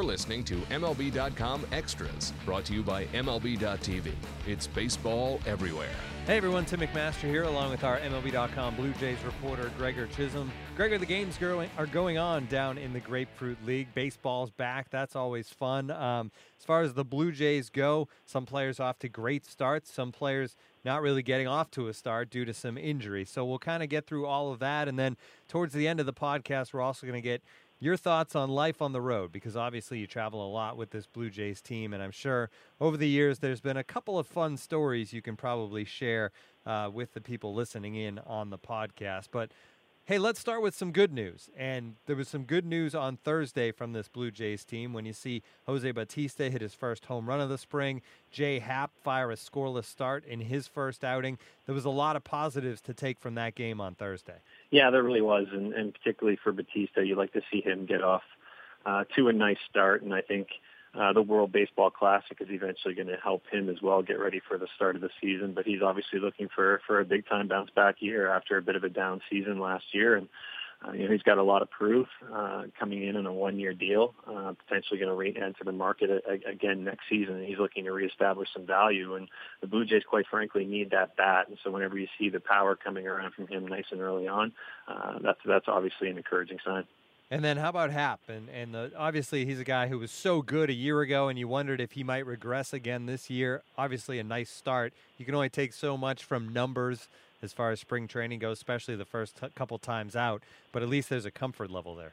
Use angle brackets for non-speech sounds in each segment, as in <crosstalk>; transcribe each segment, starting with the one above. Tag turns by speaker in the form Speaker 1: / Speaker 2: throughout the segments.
Speaker 1: You're listening to MLB.com Extras, brought to you by MLB.tv. It's baseball everywhere.
Speaker 2: Hey everyone, Tim McMaster here, along with our MLB.com Blue Jays reporter Gregor Chisholm. Gregor, the games are going on down in the Grapefruit League. Baseball's back. That's always fun. Um, as far as the Blue Jays go, some players off to great starts, some players not really getting off to a start due to some injury. So we'll kind of get through all of that. And then towards the end of the podcast, we're also going to get your thoughts on life on the road because obviously you travel a lot with this Blue Jays team, and I'm sure over the years there's been a couple of fun stories you can probably share uh, with the people listening in on the podcast. But Hey, let's start with some good news. And there was some good news on Thursday from this Blue Jays team when you see Jose Bautista hit his first home run of the spring, Jay Happ fire a scoreless start in his first outing. There was a lot of positives to take from that game on Thursday.
Speaker 3: Yeah, there really was. And, and particularly for Bautista, you like to see him get off uh, to a nice start. And I think – uh, the World Baseball Classic is eventually going to help him as well get ready for the start of the season. But he's obviously looking for for a big time bounce back year after a bit of a down season last year, and uh, you know he's got a lot of proof uh, coming in on a one year deal, uh, potentially going to re-enter the market a, again next season. And he's looking to reestablish some value, and the Blue Jays, quite frankly, need that bat. And so whenever you see the power coming around from him nice and early on, uh, that's that's obviously an encouraging sign.
Speaker 2: And then how about Happ? And and the, obviously he's a guy who was so good a year ago, and you wondered if he might regress again this year. Obviously, a nice start. You can only take so much from numbers as far as spring training goes, especially the first t- couple times out. But at least there's a comfort level there.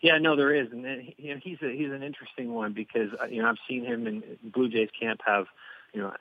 Speaker 3: Yeah, no, there is, and he's a, he's an interesting one because uh, you know I've seen him in Blue Jays camp have you know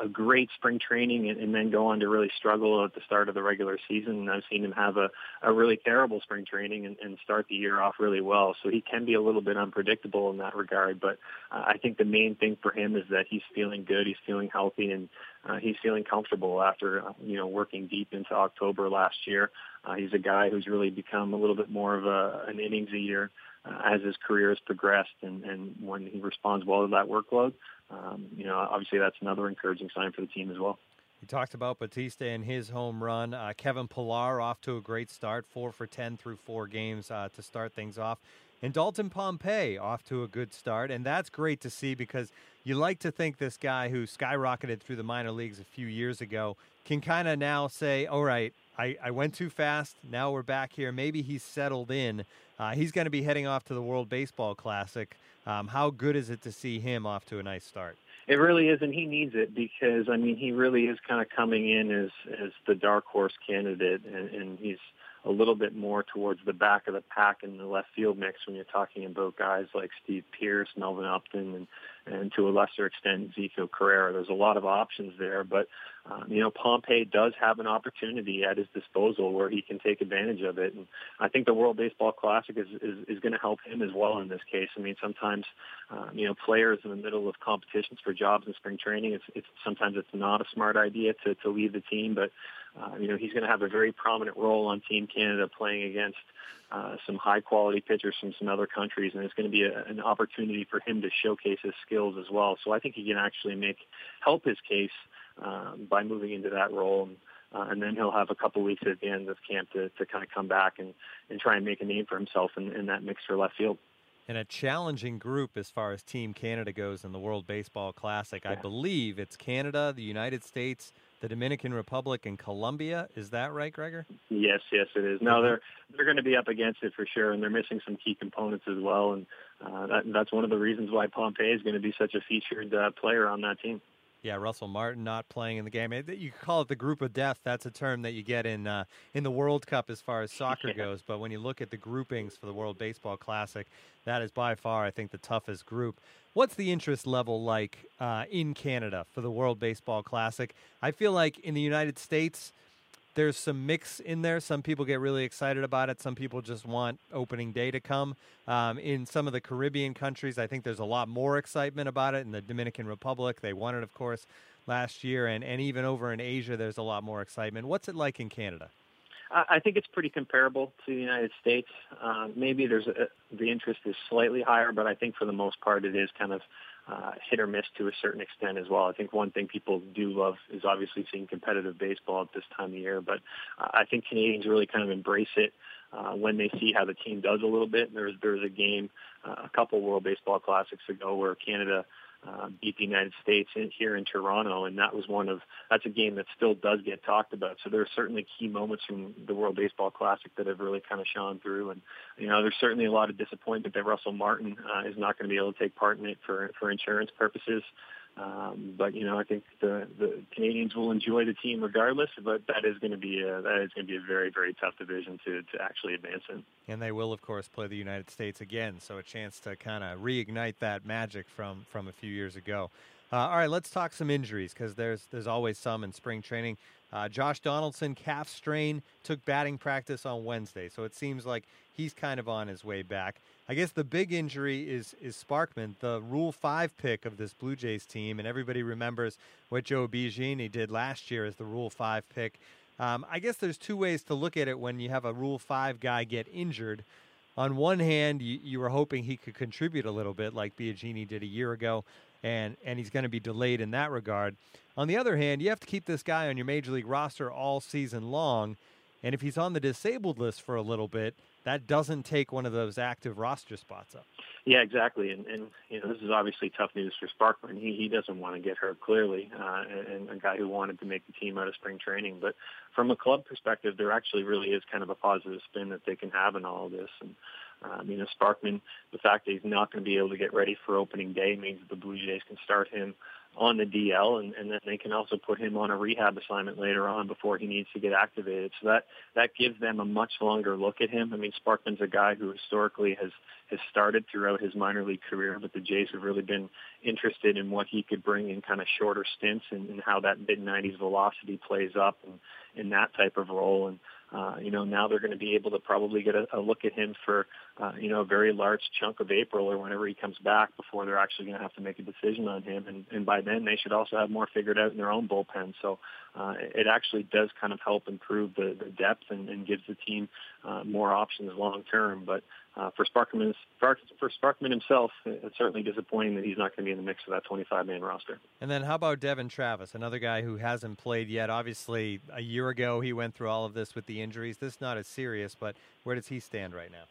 Speaker 3: a, great spring training and, and then go on to really struggle at the start of the regular season. And I've seen him have a, a really terrible spring training and, and start the year off really well. So he can be a little bit unpredictable in that regard. But uh, I think the main thing for him is that he's feeling good, he's feeling healthy, and uh, he's feeling comfortable after uh, you know working deep into October last year. Uh, he's a guy who's really become a little bit more of a, an innings eater uh, as his career has progressed, and, and when he responds well to that workload, um, you know, obviously that's another encouraging sign for the team as well.
Speaker 2: You talked about Bautista and his home run. Uh, Kevin Pillar off to a great start, four for 10 through four games uh, to start things off. And Dalton Pompey off to a good start. And that's great to see because you like to think this guy who skyrocketed through the minor leagues a few years ago can kind of now say, all right, I, I went too fast. Now we're back here. Maybe he's settled in. Uh, he's going to be heading off to the World Baseball Classic. Um, how good is it to see him off to a nice start?
Speaker 3: It really is, and he needs it because I mean he really is kind of coming in as as the dark horse candidate, and, and he's a little bit more towards the back of the pack in the left field mix when you're talking about guys like Steve Pearce, Melvin Upton, and and to a lesser extent Ezequiel Carrera. There's a lot of options there, but um, you know Pompey does have an opportunity at his disposal where he can take advantage of it, and I think the World Baseball Classic is is, is going to help him as well in this case. I mean, sometimes um, you know players in the middle of competitions for jobs in spring training, it's, it's sometimes it's not a smart idea to to leave the team, but uh, you know he's going to have a very prominent role on Team Canada playing against uh, some high quality pitchers from some other countries, and it's going to be a, an opportunity for him to showcase his skills as well. So I think he can actually make help his case um, by moving into that role. And, uh, and then he'll have a couple weeks at the end of camp to, to kind of come back and, and try and make a name for himself in, in that mix for left field.
Speaker 2: In a challenging group as far as Team Canada goes in the World Baseball Classic. I believe it's Canada, the United States, the Dominican Republic and Colombia. Is that right, Gregor?
Speaker 3: Yes, yes, it is. Now they're they're going to be up against it for sure, and they're missing some key components as well, and uh, that, that's one of the reasons why Pompey is going to be such a featured uh, player on that team.
Speaker 2: Yeah, Russell Martin not playing in the game. You call it the group of death. That's a term that you get in uh, in the World Cup as far as <laughs> soccer yeah. goes. But when you look at the groupings for the World Baseball Classic, that is by far, I think, the toughest group. What's the interest level like uh, in Canada for the World Baseball Classic? I feel like in the United States, there's some mix in there. Some people get really excited about it. Some people just want opening day to come. Um, in some of the Caribbean countries, I think there's a lot more excitement about it. In the Dominican Republic, they won it, of course, last year. And, and even over in Asia, there's a lot more excitement. What's it like in Canada?
Speaker 3: I think it's pretty comparable to the United States. Uh, maybe there's a, the interest is slightly higher, but I think for the most part it is kind of uh, hit or miss to a certain extent as well. I think one thing people do love is obviously seeing competitive baseball at this time of year, but uh, I think Canadians really kind of embrace it uh, when they see how the team does a little bit. There's there's a game, uh, a couple World Baseball Classics ago where Canada uh, beat the United States in, here in Toronto, and that was one of that's a game that still does get talked about. So there are certainly key moments from the World Baseball Classic that have really kind of shone through, and you know there's certainly a lot of disappointment that Russell Martin uh, is not going to be able to take part in it for for insurance purposes. Um, but you know, I think the the Canadians will enjoy the team regardless. But that is going to be a, that is going to be a very very tough division to to actually advance in.
Speaker 2: And they will, of course, play the United States again, so a chance to kind of reignite that magic from from a few years ago. Uh, all right, let's talk some injuries because there's there's always some in spring training. Uh, Josh Donaldson calf strain took batting practice on Wednesday, so it seems like he's kind of on his way back. I guess the big injury is is Sparkman, the Rule Five pick of this Blue Jays team, and everybody remembers what Joe Biagini did last year as the Rule Five pick. Um, I guess there's two ways to look at it when you have a Rule Five guy get injured. On one hand, you, you were hoping he could contribute a little bit, like Biagini did a year ago, and and he's going to be delayed in that regard. On the other hand, you have to keep this guy on your major league roster all season long, and if he's on the disabled list for a little bit, that doesn't take one of those active roster spots up.
Speaker 3: Yeah, exactly. And, and you know, this is obviously tough news for Sparkman. He he doesn't want to get hurt clearly, uh, and a guy who wanted to make the team out of spring training. But from a club perspective, there actually really is kind of a positive spin that they can have in all of this. And um, you know, Sparkman, the fact that he's not going to be able to get ready for opening day means that the Blue Jays can start him on the DL, and, and then they can also put him on a rehab assignment later on before he needs to get activated. So that that gives them a much longer look at him. I mean, Sparkman's a guy who historically has has started throughout his minor league career, but the Jays have really been interested in what he could bring in kind of shorter stints and, and how that mid 90s velocity plays up and in that type of role. And uh, you know, now they're going to be able to probably get a, a look at him for, uh, you know, a very large chunk of April or whenever he comes back before they're actually going to have to make a decision on him. And, and by then, they should also have more figured out in their own bullpen. So uh, it actually does kind of help improve the, the depth and, and gives the team uh, more options long term. But uh, for Sparkman, for Sparkman himself, it's certainly disappointing that he's not going to be in the mix of that 25-man roster.
Speaker 2: And then how about Devon Travis, another guy who hasn't played yet? Obviously, a year ago he went through all of this with the injuries. This is not as serious, but where does he stand right now?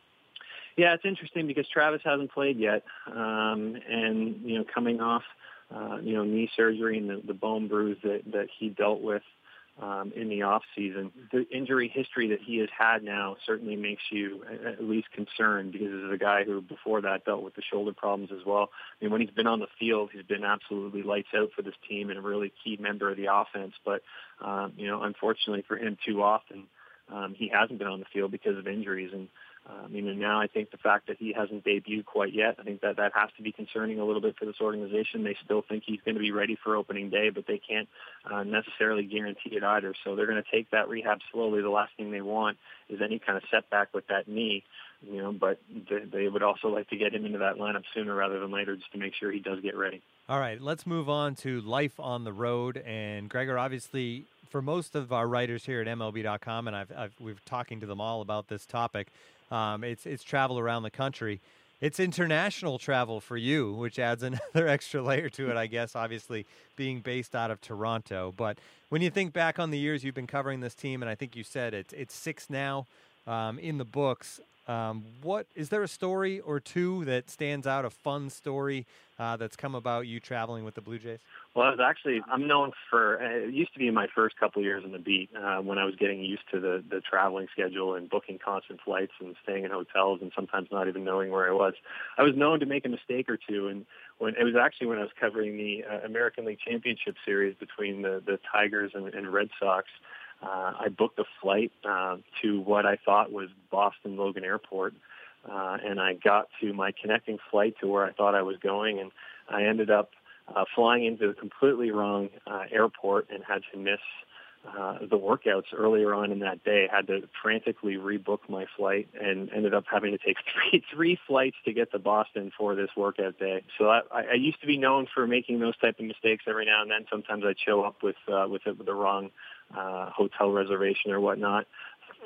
Speaker 3: Yeah, it's interesting because Travis hasn't played yet, um, and you know, coming off uh, you know knee surgery and the, the bone bruise that that he dealt with um, in the off season. The injury history that he has had now certainly makes you at least concerned because this is a guy who before that dealt with the shoulder problems as well. I mean, when he's been on the field, he's been absolutely lights out for this team and a really key member of the offense. But um, you know, unfortunately for him, too often um, he hasn't been on the field because of injuries and. Um, know, now I think the fact that he hasn't debuted quite yet, I think that that has to be concerning a little bit for this organization. They still think he's going to be ready for opening day, but they can't uh, necessarily guarantee it either. So they're going to take that rehab slowly. The last thing they want is any kind of setback with that knee, you know, but they would also like to get him into that lineup sooner rather than later just to make sure he does get ready.
Speaker 2: All right, let's move on to life on the road. And Gregor, obviously, for most of our writers here at MLB.com, and I've, I've we've talking to them all about this topic. Um, it's it's travel around the country. It's international travel for you, which adds <laughs> another extra layer to it, I guess. Obviously, being based out of Toronto, but when you think back on the years you've been covering this team, and I think you said it's it's six now um, in the books. Um, what is there a story or two that stands out, a fun story uh, that's come about you traveling with the Blue Jays?
Speaker 3: Well, I was actually I'm known for it used to be in my first couple years in the beat uh, when I was getting used to the the traveling schedule and booking constant flights and staying in hotels and sometimes not even knowing where I was. I was known to make a mistake or two, and when it was actually when I was covering the uh, American League Championship Series between the the Tigers and, and Red Sox. Uh, I booked a flight uh, to what I thought was Boston Logan Airport, uh, and I got to my connecting flight to where I thought I was going, and I ended up uh, flying into a completely wrong uh, airport and had to miss uh, the workouts earlier on in that day. Had to frantically rebook my flight and ended up having to take <laughs> three three flights to get to Boston for this workout day. So I, I used to be known for making those type of mistakes every now and then. Sometimes I'd show up with uh, with, it, with the wrong uh, hotel reservation or whatnot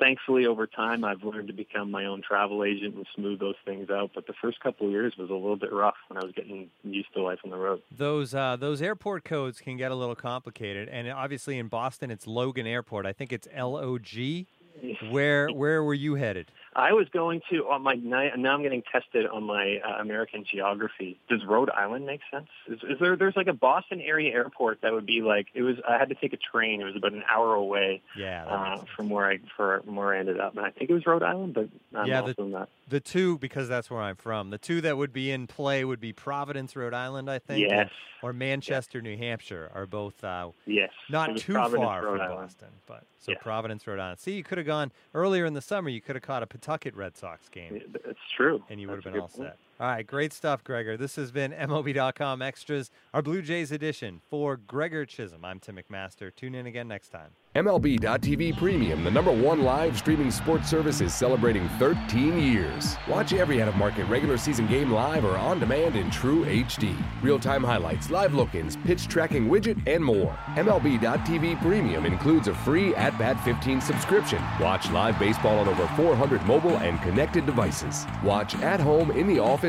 Speaker 3: thankfully, over time, I've learned to become my own travel agent and smooth those things out. But the first couple of years was a little bit rough when I was getting used to life on the road.
Speaker 2: Those uh, those airport codes can get a little complicated, and obviously in Boston, it's Logan Airport. I think it's L O G. <laughs> Where where were you headed?
Speaker 3: I was going to on my now I'm getting tested on my uh, American geography. Does Rhode Island make sense? Is, is there there's like a Boston area airport that would be like it was I had to take a train. It was about an hour away
Speaker 2: yeah,
Speaker 3: uh, from where I for, from where I ended up, and I think it was Rhode Island, but I'm
Speaker 2: yeah, the,
Speaker 3: not.
Speaker 2: The two because that's where I'm from. The two that would be in play would be Providence, Rhode Island, I think,
Speaker 3: yes,
Speaker 2: or Manchester, yes. New Hampshire, are both uh,
Speaker 3: yes,
Speaker 2: not too
Speaker 3: Providence,
Speaker 2: far
Speaker 3: Rhode
Speaker 2: from
Speaker 3: Island.
Speaker 2: Boston, but so Providence, Rhode Island. See, you could have gone earlier in the summer. You could have caught a Pawtucket Red Sox game.
Speaker 3: It's true.
Speaker 2: And you would
Speaker 3: That's
Speaker 2: have been all
Speaker 3: point.
Speaker 2: set. All right, great stuff, Gregor. This has been MLB.com Extras, our Blue Jays edition. For Gregor Chisholm, I'm Tim McMaster. Tune in again next time.
Speaker 4: MLB.tv Premium, the number one live streaming sports service, is celebrating 13 years. Watch every out of market regular season game live or on demand in true HD. Real time highlights, live look ins, pitch tracking widget, and more. MLB.tv Premium includes a free At Bat 15 subscription. Watch live baseball on over 400 mobile and connected devices. Watch at home, in the